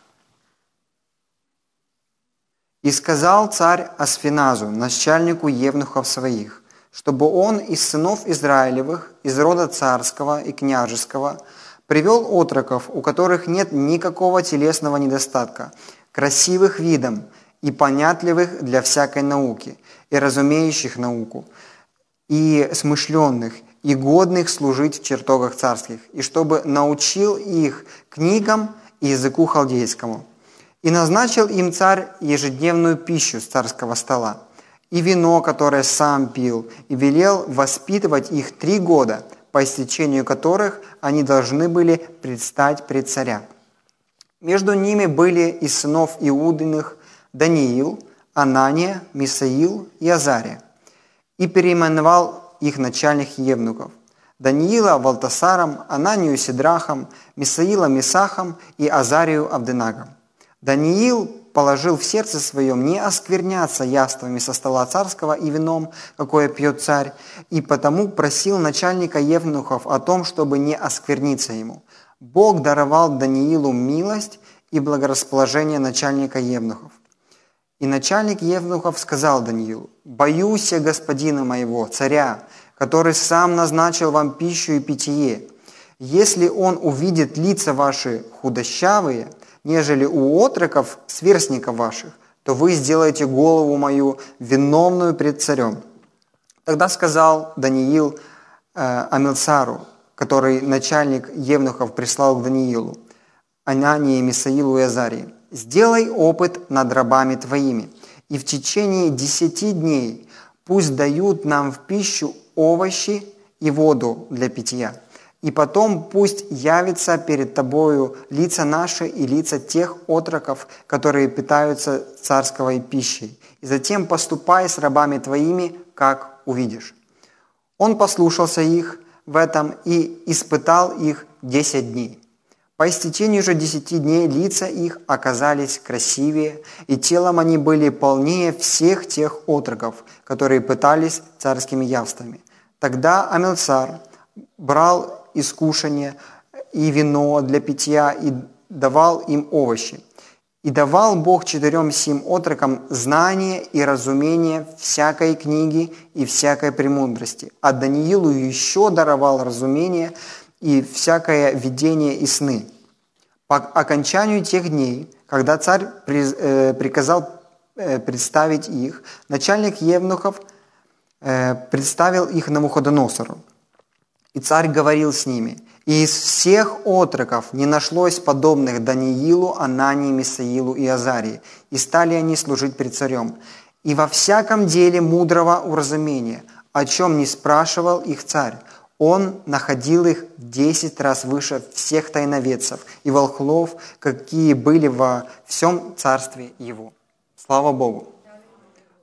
«И сказал царь Асфиназу, начальнику евнухов своих, чтобы он из сынов Израилевых, из рода царского и княжеского, привел отроков, у которых нет никакого телесного недостатка, красивых видом и понятливых для всякой науки, и разумеющих науку, и смышленных, и годных служить в чертогах царских, и чтобы научил их книгам и языку халдейскому. И назначил им царь ежедневную пищу с царского стола, и вино, которое сам пил, и велел воспитывать их три года, по истечению которых они должны были предстать пред царя. Между ними были из сынов Иудиных Даниил, Анания, Мисаил и Азария. И переименовал их начальных евнуков. Даниила Валтасаром, Ананию Сидрахом, Мисаила Мисахом и Азарию Абденагом. Даниил положил в сердце своем не оскверняться яствами со стола царского и вином, какое пьет царь, и потому просил начальника евнухов о том, чтобы не оскверниться ему. Бог даровал Даниилу милость и благорасположение начальника евнухов. И начальник евнухов сказал Даниилу, «Боюсь я господина моего, царя, который сам назначил вам пищу и питье. Если он увидит лица ваши худощавые, нежели у отроков, сверстников ваших, то вы сделаете голову мою виновную пред царем». Тогда сказал Даниил э, Амилсару, который начальник Евнухов прислал к Даниилу, Анании, Мисаилу и Азарии, «Сделай опыт над рабами твоими, и в течение десяти дней пусть дают нам в пищу овощи и воду для питья. И потом пусть явится перед тобою лица наши и лица тех отроков, которые питаются царской пищей. И затем поступай с рабами твоими, как увидишь». Он послушался их, в этом и испытал их десять дней. По истечению же десяти дней лица их оказались красивее, и телом они были полнее всех тех отроков, которые пытались царскими явствами. Тогда Амилцар брал искушение и вино для питья и давал им овощи. И давал Бог четырем сим отрокам знание и разумение всякой книги и всякой премудрости. А Даниилу еще даровал разумение и всякое видение и сны. По окончанию тех дней, когда царь э, приказал э, представить их, начальник Евнухов э, представил их Навуходоносору. И царь говорил с ними – и из всех отроков не нашлось подобных Даниилу, Анании, Мисаилу и Азарии, и стали они служить пред царем. И во всяком деле мудрого уразумения, о чем не спрашивал их царь, он находил их десять раз выше всех тайноведцев и волхлов, какие были во всем царстве его. Слава Богу!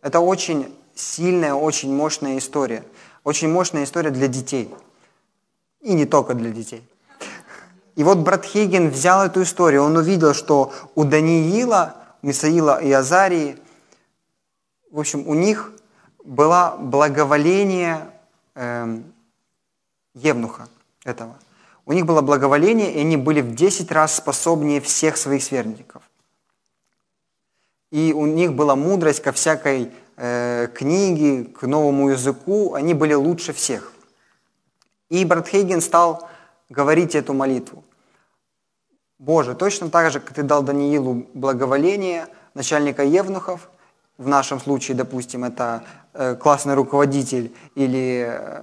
Это очень сильная, очень мощная история. Очень мощная история для детей – и не только для детей. И вот брат Хейген взял эту историю, он увидел, что у Даниила, Мисаила и Азарии, в общем, у них было благоволение э, Евнуха этого. У них было благоволение, и они были в 10 раз способнее всех своих сверстников. И у них была мудрость ко всякой э, книге, к новому языку, они были лучше всех. И брат Хейген стал говорить эту молитву. Боже, точно так же, как ты дал Даниилу благоволение, начальника Евнухов, в нашем случае, допустим, это э, классный руководитель или э,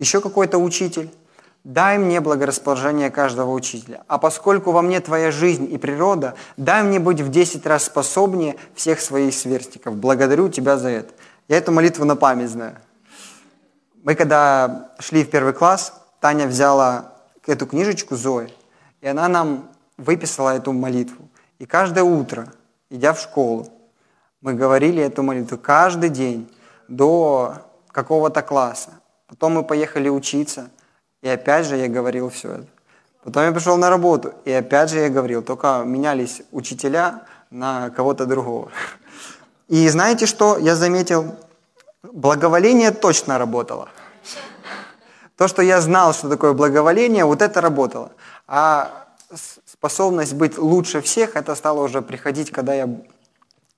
еще какой-то учитель, дай мне благорасположение каждого учителя. А поскольку во мне твоя жизнь и природа, дай мне быть в 10 раз способнее всех своих сверстников. Благодарю тебя за это. Я эту молитву на память знаю. Мы когда шли в первый класс, Таня взяла эту книжечку Зои, и она нам выписала эту молитву. И каждое утро, идя в школу, мы говорили эту молитву каждый день до какого-то класса. Потом мы поехали учиться, и опять же я говорил все это. Потом я пришел на работу, и опять же я говорил, только менялись учителя на кого-то другого. <laughs> И знаете, что я заметил? Благоволение точно работало. То, что я знал, что такое благоволение, вот это работало. А способность быть лучше всех, это стало уже приходить, когда я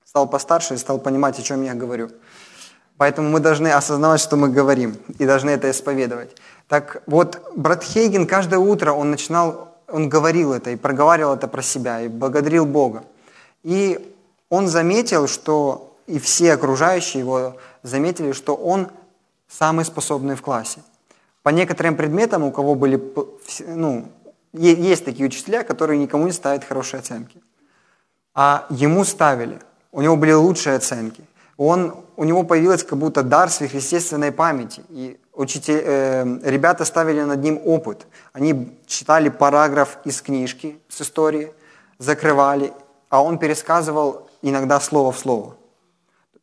стал постарше и стал понимать, о чем я говорю. Поэтому мы должны осознавать, что мы говорим, и должны это исповедовать. Так вот, брат Хейген каждое утро, он начинал, он говорил это и проговаривал это про себя, и благодарил Бога. И он заметил, что и все окружающие его заметили, что он самый способный в классе. По некоторым предметам, у кого были, ну, есть такие учителя, которые никому не ставят хорошие оценки. А ему ставили, у него были лучшие оценки. Он, у него появилась как будто дар сверхъестественной памяти. И учитель, э, ребята ставили над ним опыт. Они читали параграф из книжки с истории, закрывали, а он пересказывал иногда слово в слово.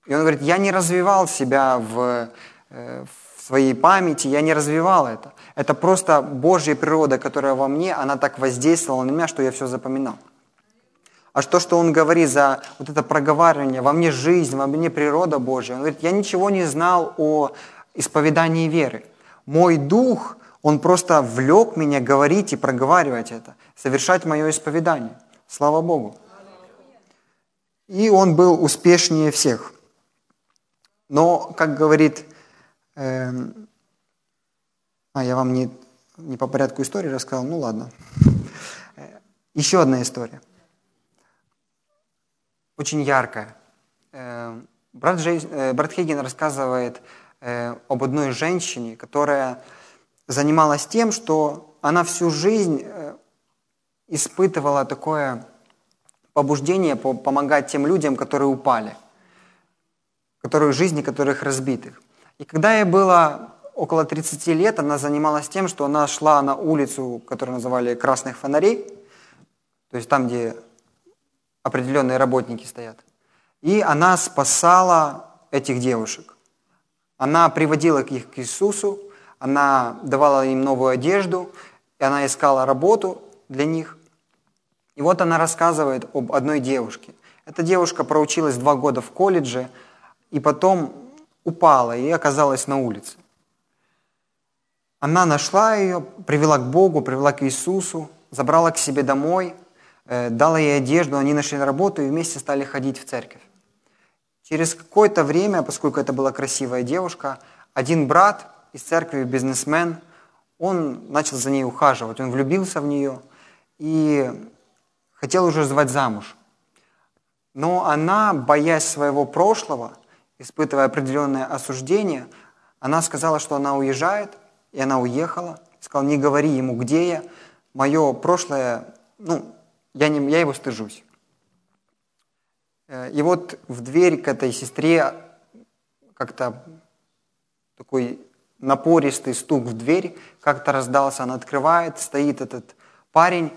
И он говорит, я не развивал себя в, э, в своей памяти, я не развивал это. Это просто Божья природа, которая во мне, она так воздействовала на меня, что я все запоминал. А то, что он говорит за вот это проговаривание, во мне жизнь, во мне природа Божья, он говорит, я ничего не знал о исповедании веры. Мой дух, он просто влек меня говорить и проговаривать это, совершать мое исповедание. Слава Богу. И он был успешнее всех. Но, как говорит, э, а я вам не, не по порядку истории рассказал, ну ладно. Э, еще одна история. Очень яркая. Э, брат, брат Хейген рассказывает э, об одной женщине, которая занималась тем, что она всю жизнь э, испытывала такое побуждение помогать тем людям, которые упали, которые жизни которых разбитых. И когда ей было около 30 лет, она занималась тем, что она шла на улицу, которую называли «Красных фонарей», то есть там, где определенные работники стоят. И она спасала этих девушек. Она приводила их к Иисусу, она давала им новую одежду, и она искала работу для них. И вот она рассказывает об одной девушке. Эта девушка проучилась два года в колледже и потом упала и оказалась на улице. Она нашла ее, привела к Богу, привела к Иисусу, забрала к себе домой, э, дала ей одежду, они нашли работу и вместе стали ходить в церковь. Через какое-то время, поскольку это была красивая девушка, один брат из церкви, бизнесмен, он начал за ней ухаживать, он влюбился в нее и хотел уже звать замуж. Но она, боясь своего прошлого, испытывая определенное осуждение, она сказала, что она уезжает, и она уехала. Сказала, не говори ему, где я. Мое прошлое, ну, я, не, я его стыжусь. Э, и вот в дверь к этой сестре как-то такой напористый стук в дверь как-то раздался, она открывает, стоит этот парень,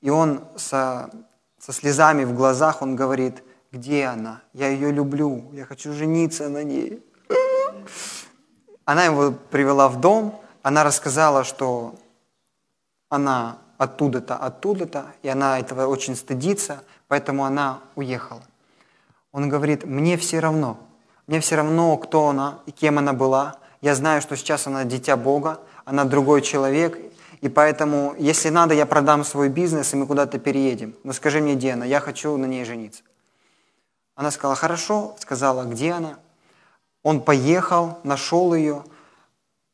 и он со, со слезами в глазах, он говорит, где она? Я ее люблю, я хочу жениться на ней. Она его привела в дом, она рассказала, что она оттуда-то, оттуда-то, и она этого очень стыдится, поэтому она уехала. Он говорит, мне все равно, мне все равно, кто она и кем она была. Я знаю, что сейчас она дитя Бога, она другой человек, и поэтому, если надо, я продам свой бизнес, и мы куда-то переедем. Но скажи мне, где она? Я хочу на ней жениться. Она сказала, хорошо, сказала, где она. Он поехал, нашел ее,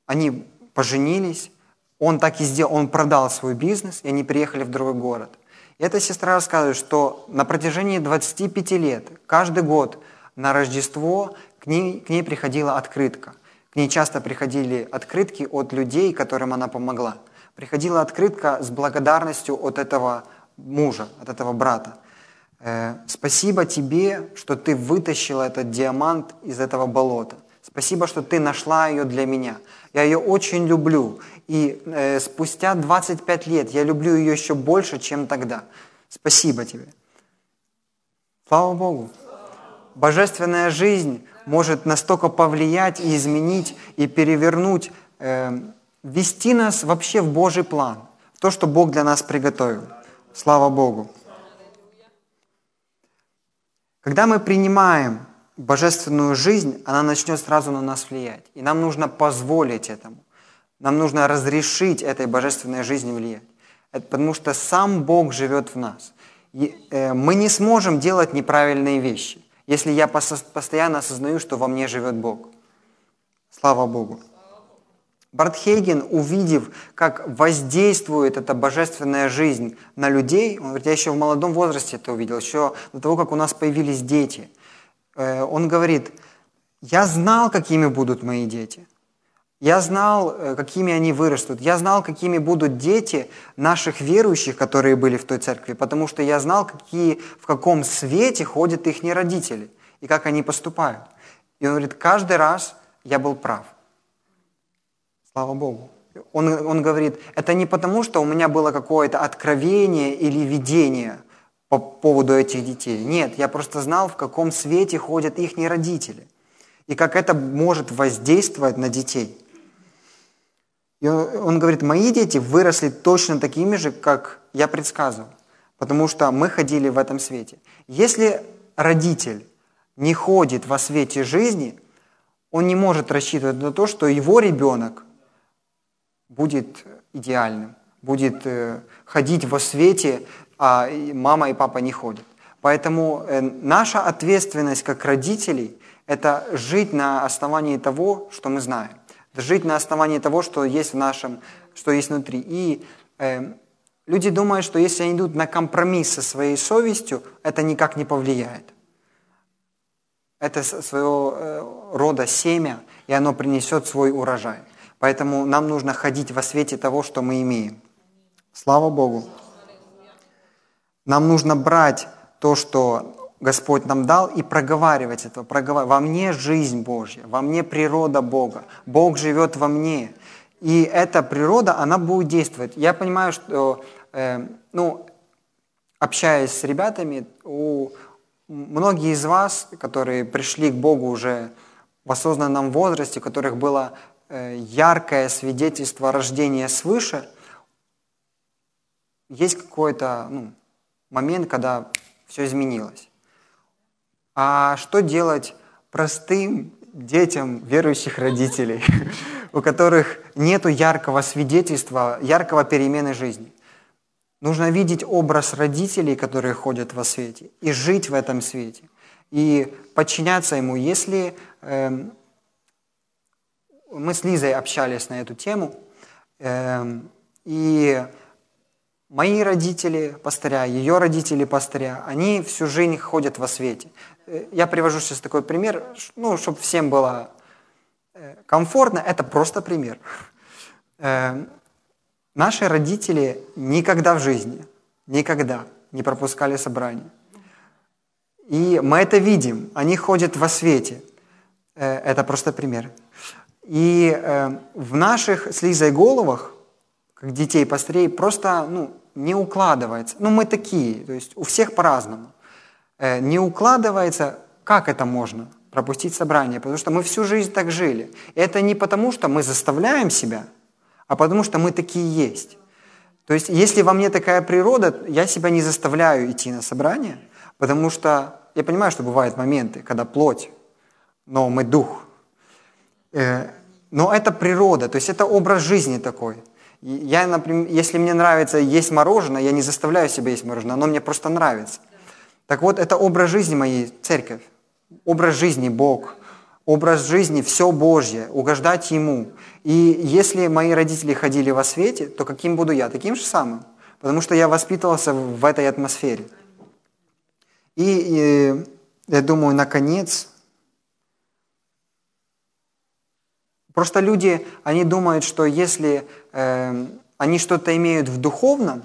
они поженились, он так и сделал, он продал свой бизнес, и они приехали в другой город. И эта сестра рассказывает, что на протяжении 25 лет, каждый год на Рождество к ней, к ней приходила открытка. К ней часто приходили открытки от людей, которым она помогла – приходила открытка с благодарностью от этого мужа, от этого брата. Э, Спасибо тебе, что ты вытащила этот диамант из этого болота. Спасибо, что ты нашла ее для меня. Я ее очень люблю. И э, спустя 25 лет я люблю ее еще больше, чем тогда. Спасибо тебе. Слава Богу. Божественная жизнь может настолько повлиять и изменить, и перевернуть э, ввести нас вообще в Божий план, в то, что Бог для нас приготовил. Слава Богу. Когда мы принимаем божественную жизнь, она начнет сразу на нас влиять. И нам нужно позволить этому. Нам нужно разрешить этой божественной жизни влиять. Это потому что сам Бог живет в нас. И, э, мы не сможем делать неправильные вещи, если я постоянно осознаю, что во мне живет Бог. Слава Богу. Бартхейген, увидев, как воздействует эта божественная жизнь на людей, он говорит, я еще в молодом возрасте это увидел, еще до того, как у нас появились дети. Э, он говорит, я знал, какими будут мои дети. Я знал, э, какими они вырастут. Я знал, какими будут дети наших верующих, которые были в той церкви, потому что я знал, какие, в каком свете ходят их родители и как они поступают. И он говорит, каждый раз я был прав. Слава Богу. Он, он говорит, это не потому, что у меня было какое-то откровение или видение по поводу этих детей. Нет, я просто знал, в каком свете ходят их родители. И как это может воздействовать на детей. И он говорит, мои дети выросли точно такими же, как я предсказывал. Потому что мы ходили в этом свете. Если родитель не ходит во свете жизни, он не может рассчитывать на то, что его ребенок будет идеальным, будет э, ходить во свете, а мама и папа не ходят. Поэтому э, наша ответственность как родителей – это жить на основании того, что мы знаем, жить на основании того, что есть в нашем, что есть внутри. И э, люди думают, что если они идут на компромисс со своей совестью, это никак не повлияет. Это своего э, рода семя, и оно принесет свой урожай. Поэтому нам нужно ходить во свете того, что мы имеем. Слава Богу. Нам нужно брать то, что Господь нам дал, и проговаривать это. Проговаривать. Во мне жизнь Божья, во мне природа Бога. Бог живет во мне. И эта природа, она будет действовать. Я понимаю, что, э, ну, общаясь с ребятами, у многие из вас, которые пришли к Богу уже в осознанном возрасте, у которых было яркое свидетельство рождения свыше, есть какой-то ну, момент, когда все изменилось. А что делать простым детям верующих родителей, <laughs> у которых нет яркого свидетельства, яркого перемены жизни? Нужно видеть образ родителей, которые ходят во свете, и жить в этом свете, и подчиняться ему. Если э, мы с Лизой общались на эту тему, эм, и мои родители пастыря, ее родители пастыря, они всю жизнь ходят во свете. Э, я привожу сейчас такой пример, ну, чтобы всем было э, комфортно, это просто пример. Эм, наши родители никогда в жизни, никогда не пропускали собрания. И мы это видим, они ходят во свете. Э, это просто пример. И э, в наших с Лизой головах, как детей пастырей, просто ну, не укладывается. Ну, мы такие, то есть у всех по-разному. Э, не укладывается, как это можно пропустить собрание, потому что мы всю жизнь так жили. Это не потому, что мы заставляем себя, а потому что мы такие есть. То есть, если во мне такая природа, я себя не заставляю идти на собрание, потому что я понимаю, что бывают моменты, когда плоть, но мы дух. Э, но это природа, то есть это образ жизни такой. Я, например, если мне нравится есть мороженое, я не заставляю себя есть мороженое, оно мне просто нравится. Так вот, это образ жизни моей церковь, образ жизни Бог, образ жизни все Божье, угождать Ему. И если мои родители ходили во свете, то каким буду я? Таким же самым. Потому что я воспитывался в этой атмосфере. И, и я думаю, наконец, Просто люди, они думают, что если э, они что-то имеют в духовном,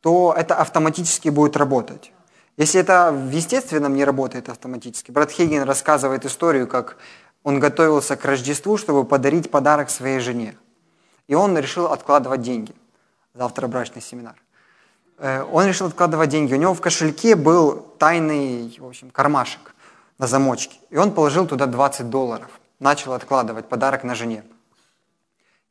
то это автоматически будет работать. Если это в естественном не работает автоматически. Брат Хейген рассказывает историю, как он готовился к Рождеству, чтобы подарить подарок своей жене. И он решил откладывать деньги. Завтра брачный семинар. Э, он решил откладывать деньги. У него в кошельке был тайный в общем, кармашек на замочке. И он положил туда 20 долларов начал откладывать подарок на жене.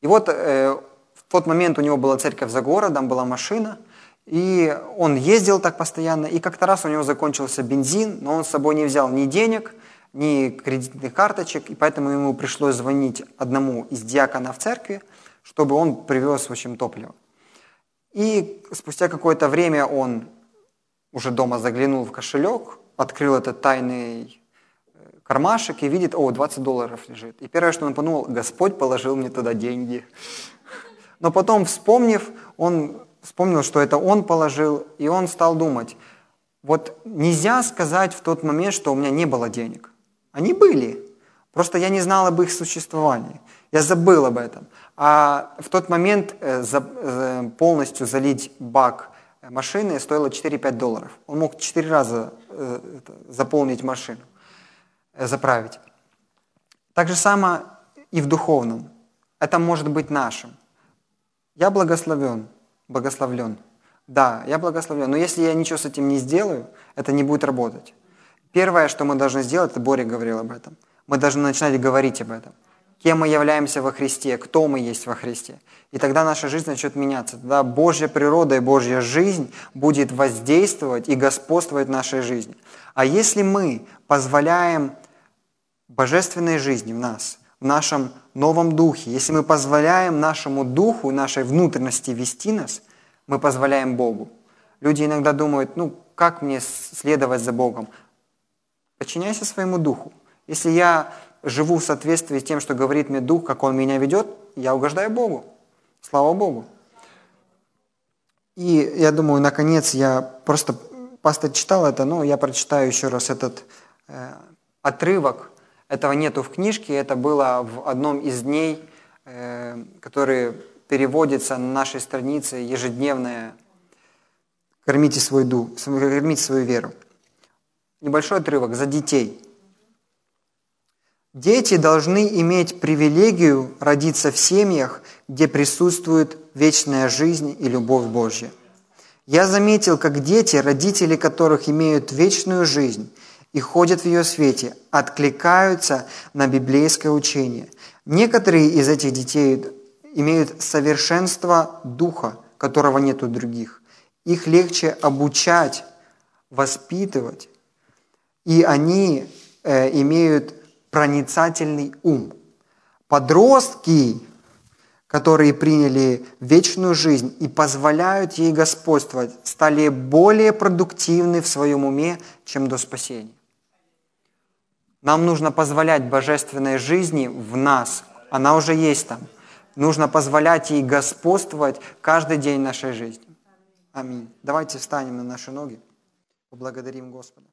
И вот э, в тот момент у него была церковь за городом, была машина, и он ездил так постоянно, и как-то раз у него закончился бензин, но он с собой не взял ни денег, ни кредитных карточек, и поэтому ему пришлось звонить одному из диаконов церкви, чтобы он привез, в общем, топливо. И спустя какое-то время он уже дома заглянул в кошелек, открыл этот тайный кармашек и видит, о, 20 долларов лежит. И первое, что он подумал, Господь положил мне туда деньги. Но потом, вспомнив, он вспомнил, что это он положил, и он стал думать, вот нельзя сказать в тот момент, что у меня не было денег. Они были, просто я не знал об их существовании. Я забыл об этом. А в тот момент э, э, полностью залить бак машины стоило 4-5 долларов. Он мог 4 раза э, заполнить машину, э, заправить. Так же само и в духовном. Это может быть нашим. Я благословен, благословлен. Да, я благословлен. Но если я ничего с этим не сделаю, это не будет работать. Первое, что мы должны сделать, это Боря говорил об этом. Мы должны начинать говорить об этом. Кем мы являемся во Христе, кто мы есть во Христе. И тогда наша жизнь начнет меняться. Тогда Божья природа и Божья жизнь будет воздействовать и господствовать в нашей жизни. А если мы позволяем божественной жизни в нас, в нашем новом духе, если мы позволяем нашему духу, нашей внутренности вести нас, мы позволяем Богу. Люди иногда думают, ну, как мне следовать за Богом? Подчиняйся своему духу. Если я живу в соответствии с тем, что говорит мне дух, как он меня ведет, я угождаю Богу. Слава Богу. И я думаю, наконец, я просто, пастор читал это, но я прочитаю еще раз этот э, отрывок. Этого нету в книжке, это было в одном из дней, э, который переводится на нашей странице ежедневное «Кормите свой дух, кормите свою веру». Небольшой отрывок за детей. Дети должны иметь привилегию родиться в семьях, где присутствует вечная жизнь и любовь Божья. Я заметил, как дети, родители которых имеют вечную жизнь и ходят в ее свете, откликаются на библейское учение. Некоторые из этих детей имеют совершенство духа, которого нет у других. Их легче обучать, воспитывать, и они э, имеют проницательный ум. Подростки, которые приняли вечную жизнь и позволяют ей господствовать, стали более продуктивны в своем уме, чем до спасения. Нам нужно позволять божественной жизни в нас. Она уже есть там. Нужно позволять ей господствовать каждый день нашей жизни. Аминь. Давайте встанем на наши ноги. Поблагодарим Господа.